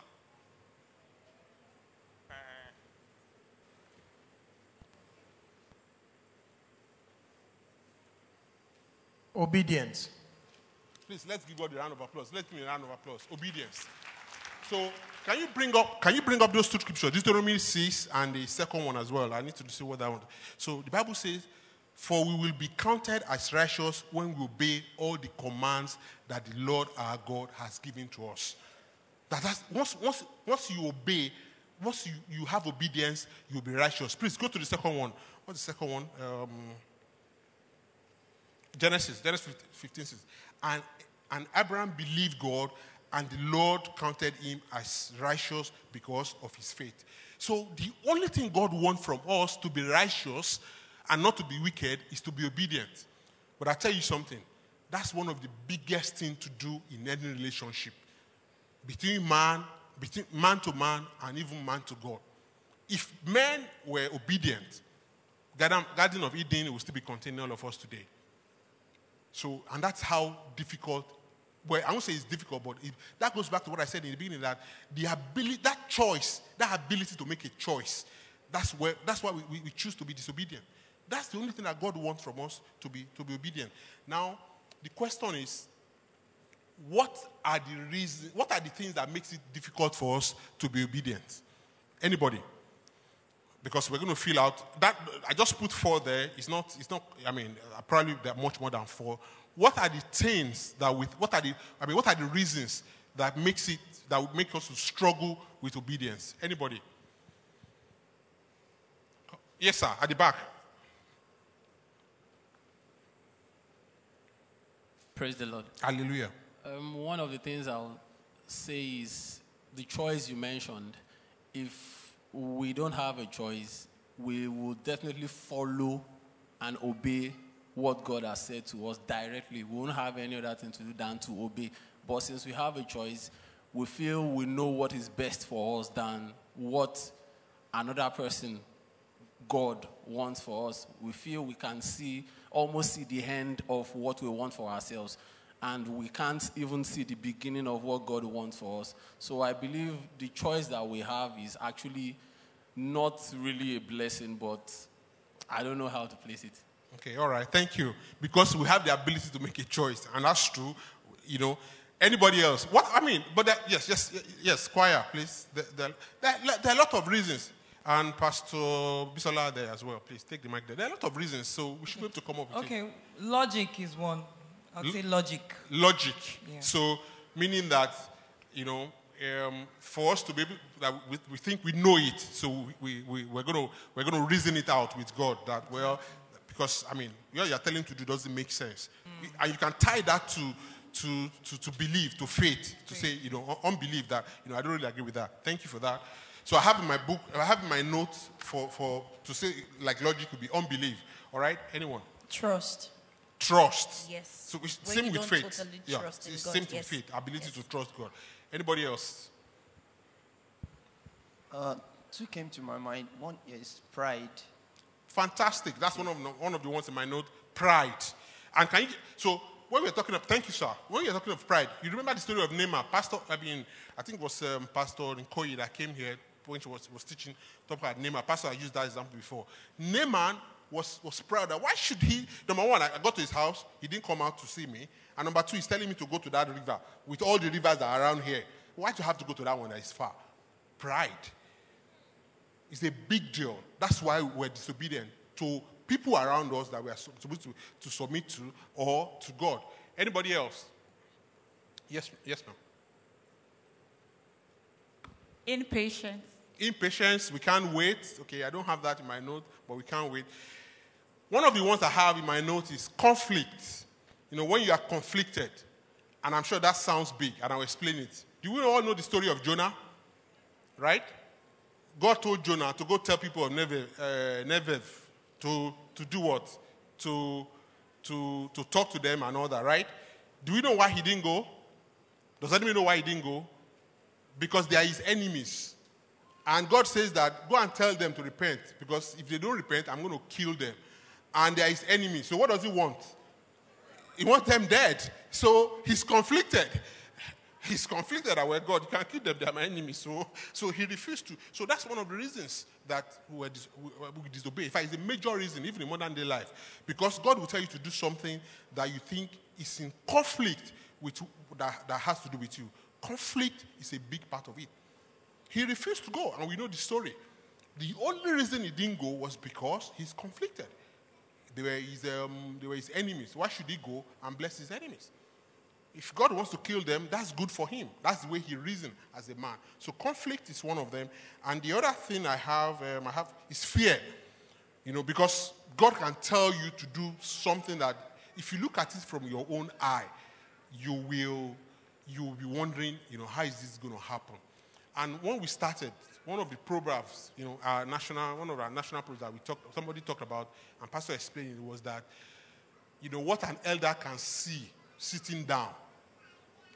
Obedience. Please let's give God a round of applause. Let's give him a round of applause. Obedience. So can you bring up can you bring up those two scriptures, Deuteronomy 6 and the second one as well? I need to see what that one. So the Bible says for we will be counted as righteous when we obey all the commands that the Lord our God has given to us. That that's, once, once, once you obey, once you, you have obedience, you'll be righteous. Please go to the second one. What's the second one? Um, Genesis, Genesis 15 says, and, and Abraham believed God, and the Lord counted him as righteous because of his faith. So the only thing God wants from us to be righteous and not to be wicked is to be obedient. But I tell you something, that's one of the biggest things to do in any relationship between man, between man to man, and even man to God. If men were obedient, Garden of Eden will still be containing all of us today. So, and that's how difficult. Well, I won't say it's difficult, but it, that goes back to what I said in the beginning that the ability, that choice, that ability to make a choice, that's where that's why we, we, we choose to be disobedient. That's the only thing that God wants from us to be, to be obedient. Now, the question is, what are the reasons, what are the things that makes it difficult for us to be obedient? Anybody? Because we're going to fill out that I just put four there. It's not, it's not, I mean, probably there are much more than four. What are the things that with what are the I mean, what are the reasons that makes it that would make us to struggle with obedience? Anybody? Yes, sir, at the back. Praise the Lord. Hallelujah. Um, one of the things I'll say is the choice you mentioned. If we don't have a choice, we will definitely follow and obey what God has said to us directly. We won't have any other thing to do than to obey. But since we have a choice, we feel we know what is best for us than what another person, God, wants for us. We feel we can see almost see the end of what we want for ourselves. And we can't even see the beginning of what God wants for us. So I believe the choice that we have is actually not really a blessing, but I don't know how to place it. Okay, all right, thank you. Because we have the ability to make a choice, and that's true. You know, anybody else? What I mean, but that, yes, yes, yes, choir, please. There, there, there, there are a lot of reasons, and Pastor Bisola there as well. Please take the mic there. There are a lot of reasons, so we should be able to come up with it. Okay, logic is one. I'll say logic. logic. Yeah. So, meaning that, you know, um, for us to be able, that we, we think we know it, so we, we, we're going to we're gonna reason it out with God that, well, because, I mean, what you're telling to do doesn't make sense. And you can tie that to, to, to, to believe, to faith, to say, you know, un- unbelief that, you know, I don't really agree with that. Thank you for that. So I have in my book, I have in my notes for, for to say, like logic would be unbelief. All right? Anyone? Trust. Trust. Yes. So it's When same you with don't faith. totally yeah, trust in it's God, same with yes. faith, ability to trust God. Anybody else? Uh, two came to my mind. One is pride. Fantastic. That's one of the, one of the ones in my note. Pride. And can you? So when we're talking of, thank you, sir. When we're talking of pride, you remember the story of Naaman, Pastor. I mean, I think it was um, Pastor Nkoyi that came here when she was, was teaching talk about Naaman. Pastor, I used that example before. Naaman was was proud that why should he? Number one, I got to his house. He didn't come out to see me. And number two, he's telling me to go to that river with all the rivers that are around here. Why do you have to go to that one that is far? Pride. It's a big deal. That's why we're disobedient to people around us that we are supposed to, to submit to or to God. Anybody else? Yes, yes, ma'am. Impatience. Impatience, we can't wait. Okay, I don't have that in my note, but we can't wait. One of the ones I have in my notes is conflict. You know, when you are conflicted, and I'm sure that sounds big, and I'll explain it. Do we all know the story of Jonah? Right? God told Jonah to go tell people of Nineveh, uh, to, to do what? To, to, to talk to them and all that, right? Do we know why he didn't go? Does anybody know why he didn't go? Because they are his enemies. And God says that go and tell them to repent because if they don't repent, I'm going to kill them. And they are his enemies. So what does he want? He wants them dead. So he's conflicted. He's conflicted that well, God, you can't kill them, they are my enemies. So, so he refused to. So that's one of the reasons that we, dis- we, we disobey. In fact, it's a major reason, even in modern day life. Because God will tell you to do something that you think is in conflict with that, that has to do with you. Conflict is a big part of it. He refused to go, and we know the story. The only reason he didn't go was because he's conflicted. They were his, um, they were his enemies. Why should he go and bless his enemies? If God wants to kill them, that's good for him. That's the way he reasoned as a man. So conflict is one of them. And the other thing I have, um, I have is fear. You know, because God can tell you to do something that, if you look at it from your own eye, you will, you will be wondering, you know, how is this going to happen? And when we started, one of the proverbs, you know, our national, one of our national proverbs that we talked, somebody talked about, and Pastor explained it was that, you know, what an elder can see sitting down,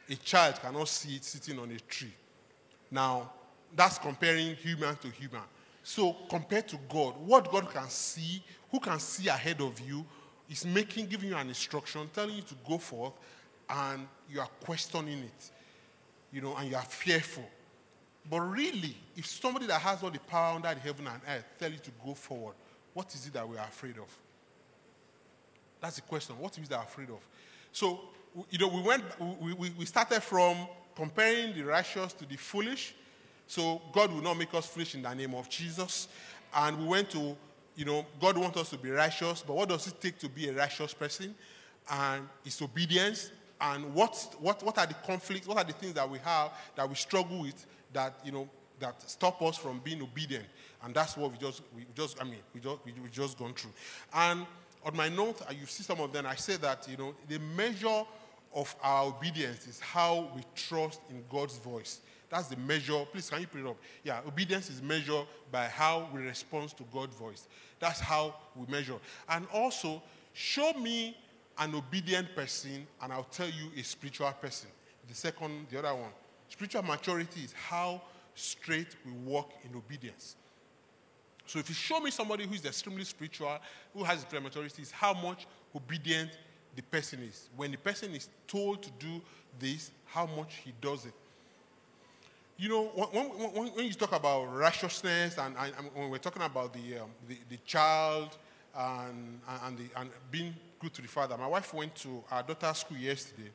a child cannot see it sitting on a tree. Now, that's comparing human to human. So, compared to God, what God can see, who can see ahead of you, is making, giving you an instruction, telling you to go forth, and you are questioning it, you know, and you are fearful. But really, if somebody that has all the power under heaven and earth tell you to go forward, what is it that we are afraid of? That's the question. What is that we're afraid of? So, you know, we went, we, we, we started from comparing the righteous to the foolish. So God will not make us foolish in the name of Jesus. And we went to, you know, God wants us to be righteous, but what does it take to be a righteous person? And it's obedience. And what, what, what are the conflicts? What are the things that we have that we struggle with that, you know, that stop us from being obedient? And that's what we just, we just I mean, we just, we, we just gone through. And on my note, uh, you see some of them, I say that, you know, the measure of our obedience is how we trust in God's voice. That's the measure. Please, can you put it up? Yeah, obedience is measured by how we respond to God's voice. That's how we measure. And also, show me an obedient person, and I'll tell you a spiritual person. The second, the other one. Spiritual maturity is how straight we walk in obedience. So if you show me somebody who is extremely spiritual, who has spiritual maturity, is how much obedient the person is. When the person is told to do this, how much he does it. you know, when, when, when you talk about righteousness and, and, and when we're talking about the, um, the, the child and, and, the, and being good to the father, my wife went to our daughter's school yesterday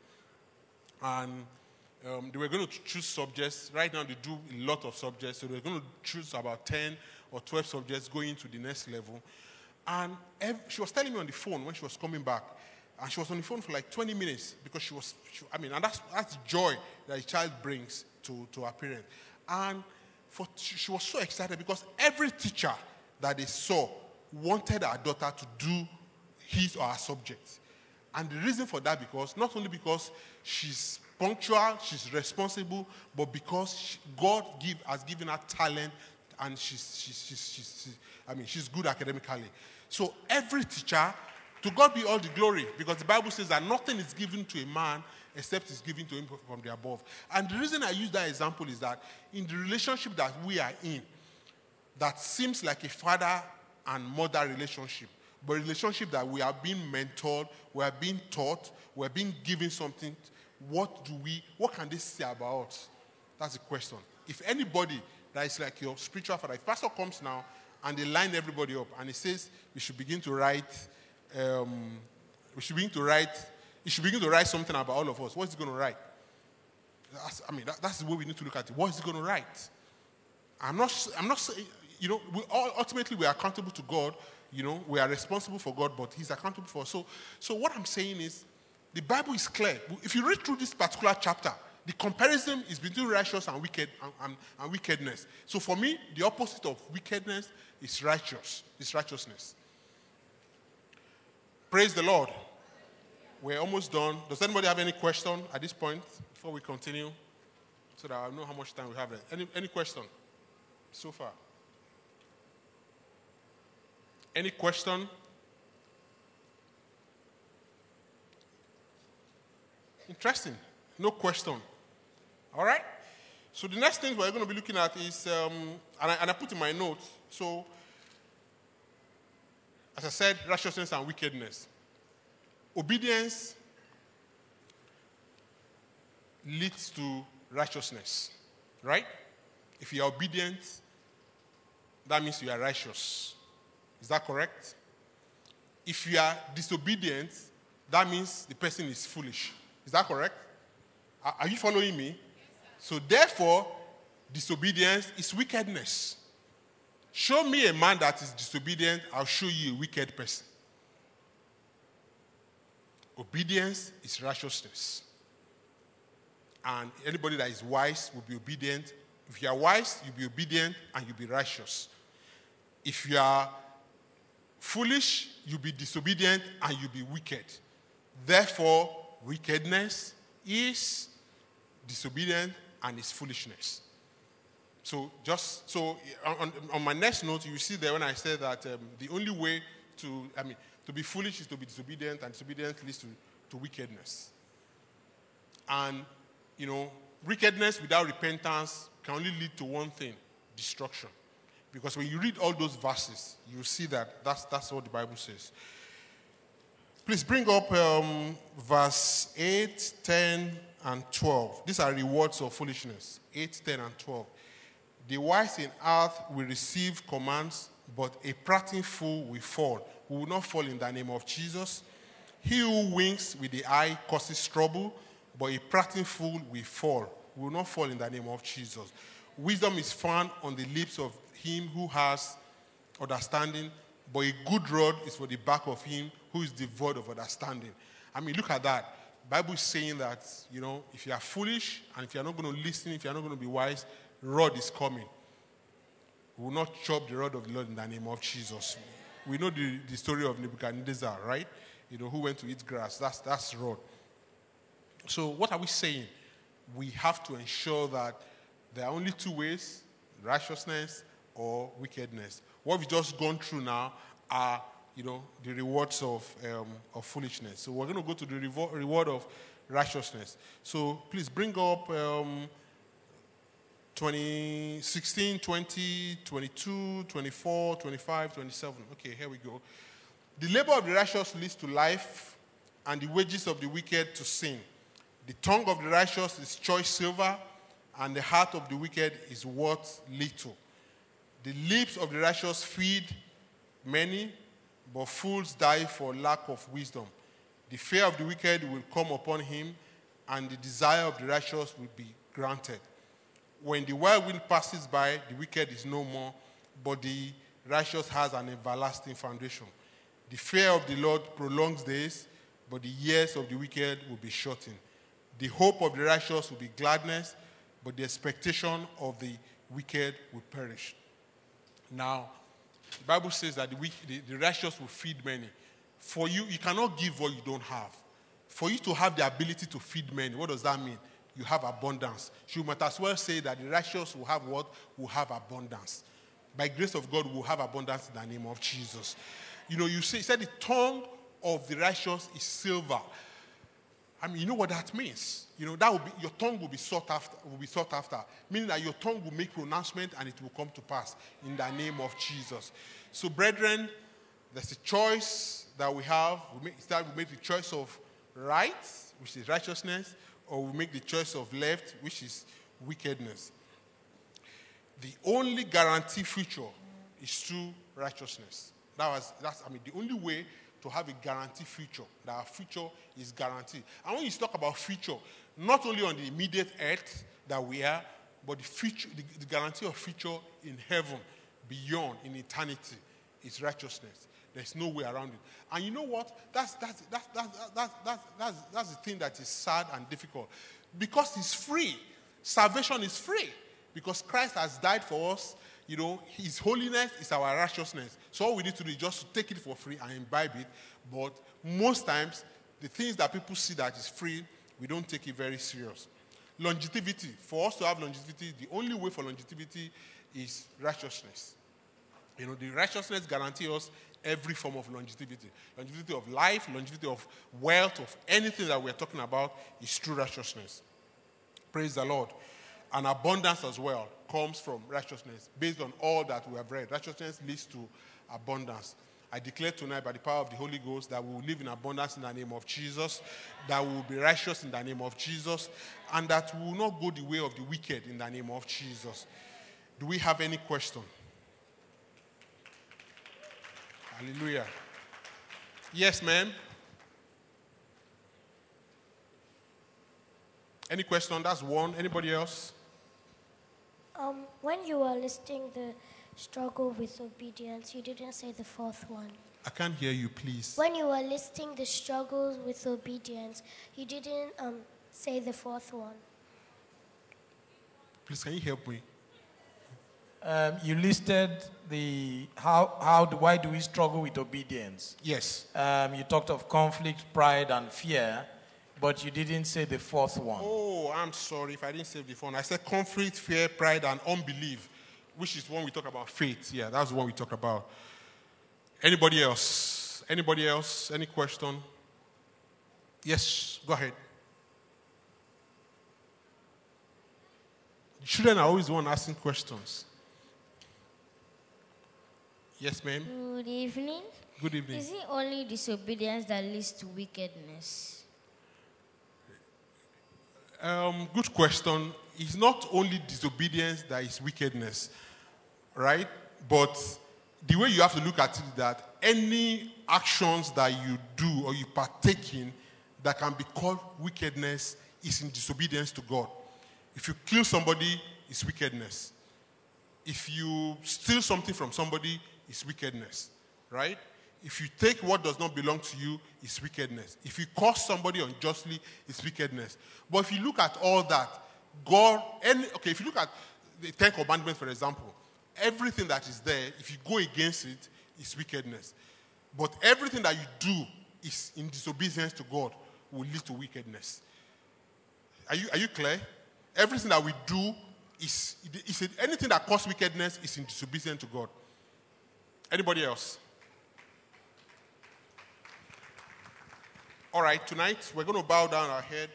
and um, they were going to choose subjects. Right now, they do a lot of subjects, so they're going to choose about 10 or 12 subjects going to the next level. And she was telling me on the phone when she was coming back, and she was on the phone for like 20 minutes because she was, she, I mean, and that's, that's joy that a child brings to, to her parents. And for, she was so excited because every teacher that they saw wanted her daughter to do his or her subject. And the reason for that because not only because she's punctual, she's responsible, but because she, God give, has given her talent and she's, she's, she's, she's, I mean, she's good academically. So every teacher, to God be all the glory, because the Bible says that nothing is given to a man except it's given to him from the above. And the reason I use that example is that in the relationship that we are in, that seems like a father and mother relationship, but relationship that we are being mentored, we are being taught, we are being given something. What do we, what can they say about us? That's the question. If anybody that is like your spiritual father, if pastor comes now and they line everybody up and he says we should begin to write, um, we should begin to write, he should begin to write something about all of us. What's he going to write? That's, I mean, that, that's the way we need to look at it. What is he going to write? I'm not, I'm not saying, you know, we all, ultimately we are accountable to God. You know, we are responsible for God, but He's accountable for us. So, so what I'm saying is, the Bible is clear. If you read through this particular chapter, the comparison is between righteous and wicked and, and, and wickedness. So for me, the opposite of wickedness is righteous. Is righteousness. Praise the Lord. We're almost done. Does anybody have any question at this point before we continue? So that I know how much time we have. Any any question so far? Any question? Interesting. No question. All right? So the next thing we're going to be looking at is, um, and, I, and I put in my notes, so as I said, righteousness and wickedness. Obedience leads to righteousness, right? If you are obedient, that means you are righteous. Is that correct? If you are disobedient, that means the person is foolish. Is that correct? Are, you following me? So, therefore, disobedience is wickedness. Show me a man that is disobedient, I'll show you a wicked person. Obedience is righteousness. And anybody that is wise will be obedient. If you are wise, you'll be obedient and you'll be righteous. If you are foolish, you'll be disobedient and you'll be wicked. Therefore, wickedness is disobedient and is foolishness. So just so on, on, my next note, you see there when I said that um, the only way to, I mean, to be foolish is to be disobedient, and disobedience leads to, to wickedness. And, you know, wickedness without repentance can only lead to one thing destruction. Because when you read all those verses, you see that that's, that's what the Bible says. Please bring up um, verse 8, 10, and 12. These are rewards of foolishness 8, 10, and 12. The wise in earth will receive commands, but a prating fool will fall. We will not fall in the name of Jesus. He who winks with the eye causes trouble, but a prating fool will fall. We will not fall in the name of Jesus. Wisdom is found on the lips of him who has understanding, but a good rod is for the back of him who is devoid of understanding. I mean, look at that. Bible is saying that, you know, if you are foolish and if you're not going to listen, if you're not going to be wise, rod is coming. We will not chop the rod of the Lord in the name of Jesus. We know the, the story of Nebuchadnezzar, right? You know, who went to eat grass. That's, that's rod. So, what are we saying? We have to ensure that there are only two ways righteousness or wickedness. What we've just gone through now are, you know, the rewards of, um, of foolishness. So, we're going to go to the reward of righteousness. So, please bring up. Um, 20, 16, 20, 22, 24, 25, 27. Okay, here we go. The labor of the righteous leads to life, and the wages of the wicked to sin. The tongue of the righteous is choice silver, and the heart of the wicked is worth little. The lips of the righteous feed many, but fools die for lack of wisdom. The fear of the wicked will come upon him, and the desire of the righteous will be granted. When the whirlwind passes by, the wicked is no more, but the righteous has an everlasting foundation. The fear of the Lord prolongs days, but the years of the wicked will be shortened. The hope of the righteous will be gladness, but the expectation of the wicked will perish. Now, the Bible says that the, weak, the, the righteous will feed many. For you, you cannot give what you don't have. For you to have the ability to feed many, what does that mean? You have abundance. You might as well say that the righteous will have what? Will have abundance. By grace of God, will have abundance in the name of Jesus. You know, you say, said the tongue of the righteous is silver. I mean, you know what that means. You know, that will be your tongue will be sought after, will be sought after, meaning that your tongue will make pronouncement and it will come to pass in the name of Jesus. So, brethren, there's a choice that we have. We make, we make the choice of right, which is righteousness, or we make the choice of left, which is wickedness. The only guarantee future is through righteousness. That was that's I mean the only way to have a guaranteed future, that our future is guaranteed. And when you talk about future, not only on the immediate earth that we are, but the future, the, the guarantee of future in heaven, beyond, in eternity, is righteousness. There's no way around it. And you know what? That's, that's, that's, that's, that's, that's, that's, that's the thing that is sad and difficult. Because it's free. Salvation is free. Because Christ has died for us. You know, His holiness is our righteousness. So all we need to do is just to take it for free and imbibe it. But most times, the things that people see that is free, we don't take it very serious. Longevity. For us to have longevity, the only way for longevity is righteousness. You know, the righteousness guarantees us every form of longevity. Longevity of life, longevity of wealth, of anything that we're talking about is true righteousness. Praise the Lord. And abundance as well comes from righteousness based on all that we have read. Righteousness leads to abundance. I declare tonight by the power of the Holy Ghost that we will live in abundance in the name of Jesus, that we will be righteous in the name of Jesus, and that we will not go the way of the wicked in the name of Jesus. Do we have any question? Hallelujah. Yes, ma'am. Any question? That's one. Anybody else? Um, when you were listing the struggle with obedience, you didn't say the fourth one. I can't hear you, please. When you were listing the struggles with obedience, you didn't um, say the fourth one. Please, can you help me? Um, you listed the how how do why do we struggle with obedience? Yes. Um, you talked of conflict, pride, and fear, but you didn't say the fourth one. Oh, I'm sorry if I didn't say the phone. I said conflict, fear, pride, and unbelief, which is when we talk about faith. Yeah, that's what we talk about. Anybody else? Anybody else? Any question? Yes, go ahead. Children are always the one asking questions. Yes, ma'am. Good evening. Good evening. Is it only disobedience that leads to wickedness? Um, good question. It's not only disobedience that is wickedness, right? But the way you have to look at it is that any actions that you do or you partake in that can be called wickedness is in disobedience to God. If you kill somebody, it's wickedness. If you steal something from somebody, it's wickedness, right? If you take what does not belong to you, it's wickedness. If you curse somebody unjustly, it's wickedness. But if you look at all that, God, any, okay, if you look at the Ten Commandments, for example, everything that is there, if you go against it, it, is wickedness. But everything that you do is in disobedience to God will lead to wickedness. Are you, are you clear? Everything that we do is, is anything that causes wickedness is in disobedience to God. Anybody else? All right, tonight we're going to bow down our head.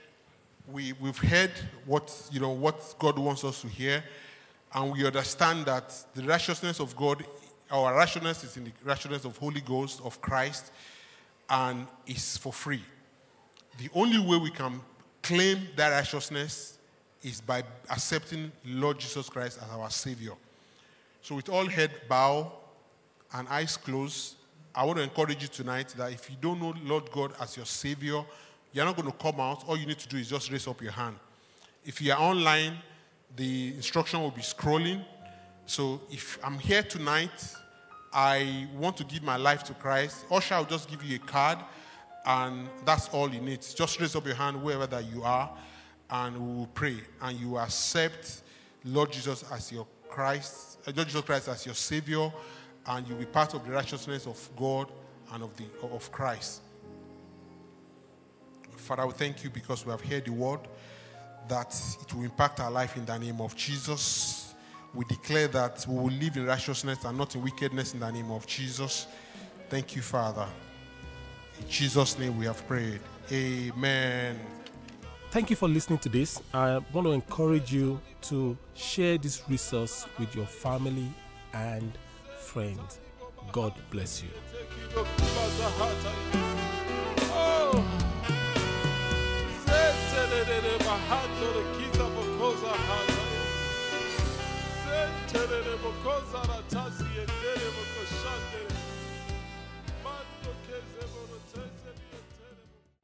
We, we've heard what, you know, what God wants us to hear, and we understand that the righteousness of God, our righteousness is in the righteousness of Holy Ghost, of Christ, and is for free. The only way we can claim that righteousness is by accepting Lord Jesus Christ as our Savior. So, with all head bow and eyes closed, I want to encourage you tonight that if you don't know Lord God as your Savior, you're not going to come out. All you need to do is just raise up your hand. If you are online, the instruction will be scrolling. So if I'm here tonight, I want to give my life to Christ. Usher will just give you a card, and that's all you need. Just raise up your hand wherever that you are, and we will pray. And you accept Lord Jesus as your Christ, Lord Jesus Christ as your Savior, and you'll be part of the righteousness of God and of the of Christ. Father, we thank you because we have heard the word that it will impact our life in the name of Jesus. We declare that we will live in righteousness and not in wickedness in the name of Jesus. Thank you, Father. In Jesus' name we have prayed. Amen. Thank you for listening to this. I want to encourage you to share this resource with your family and friends. God bless you. Oh.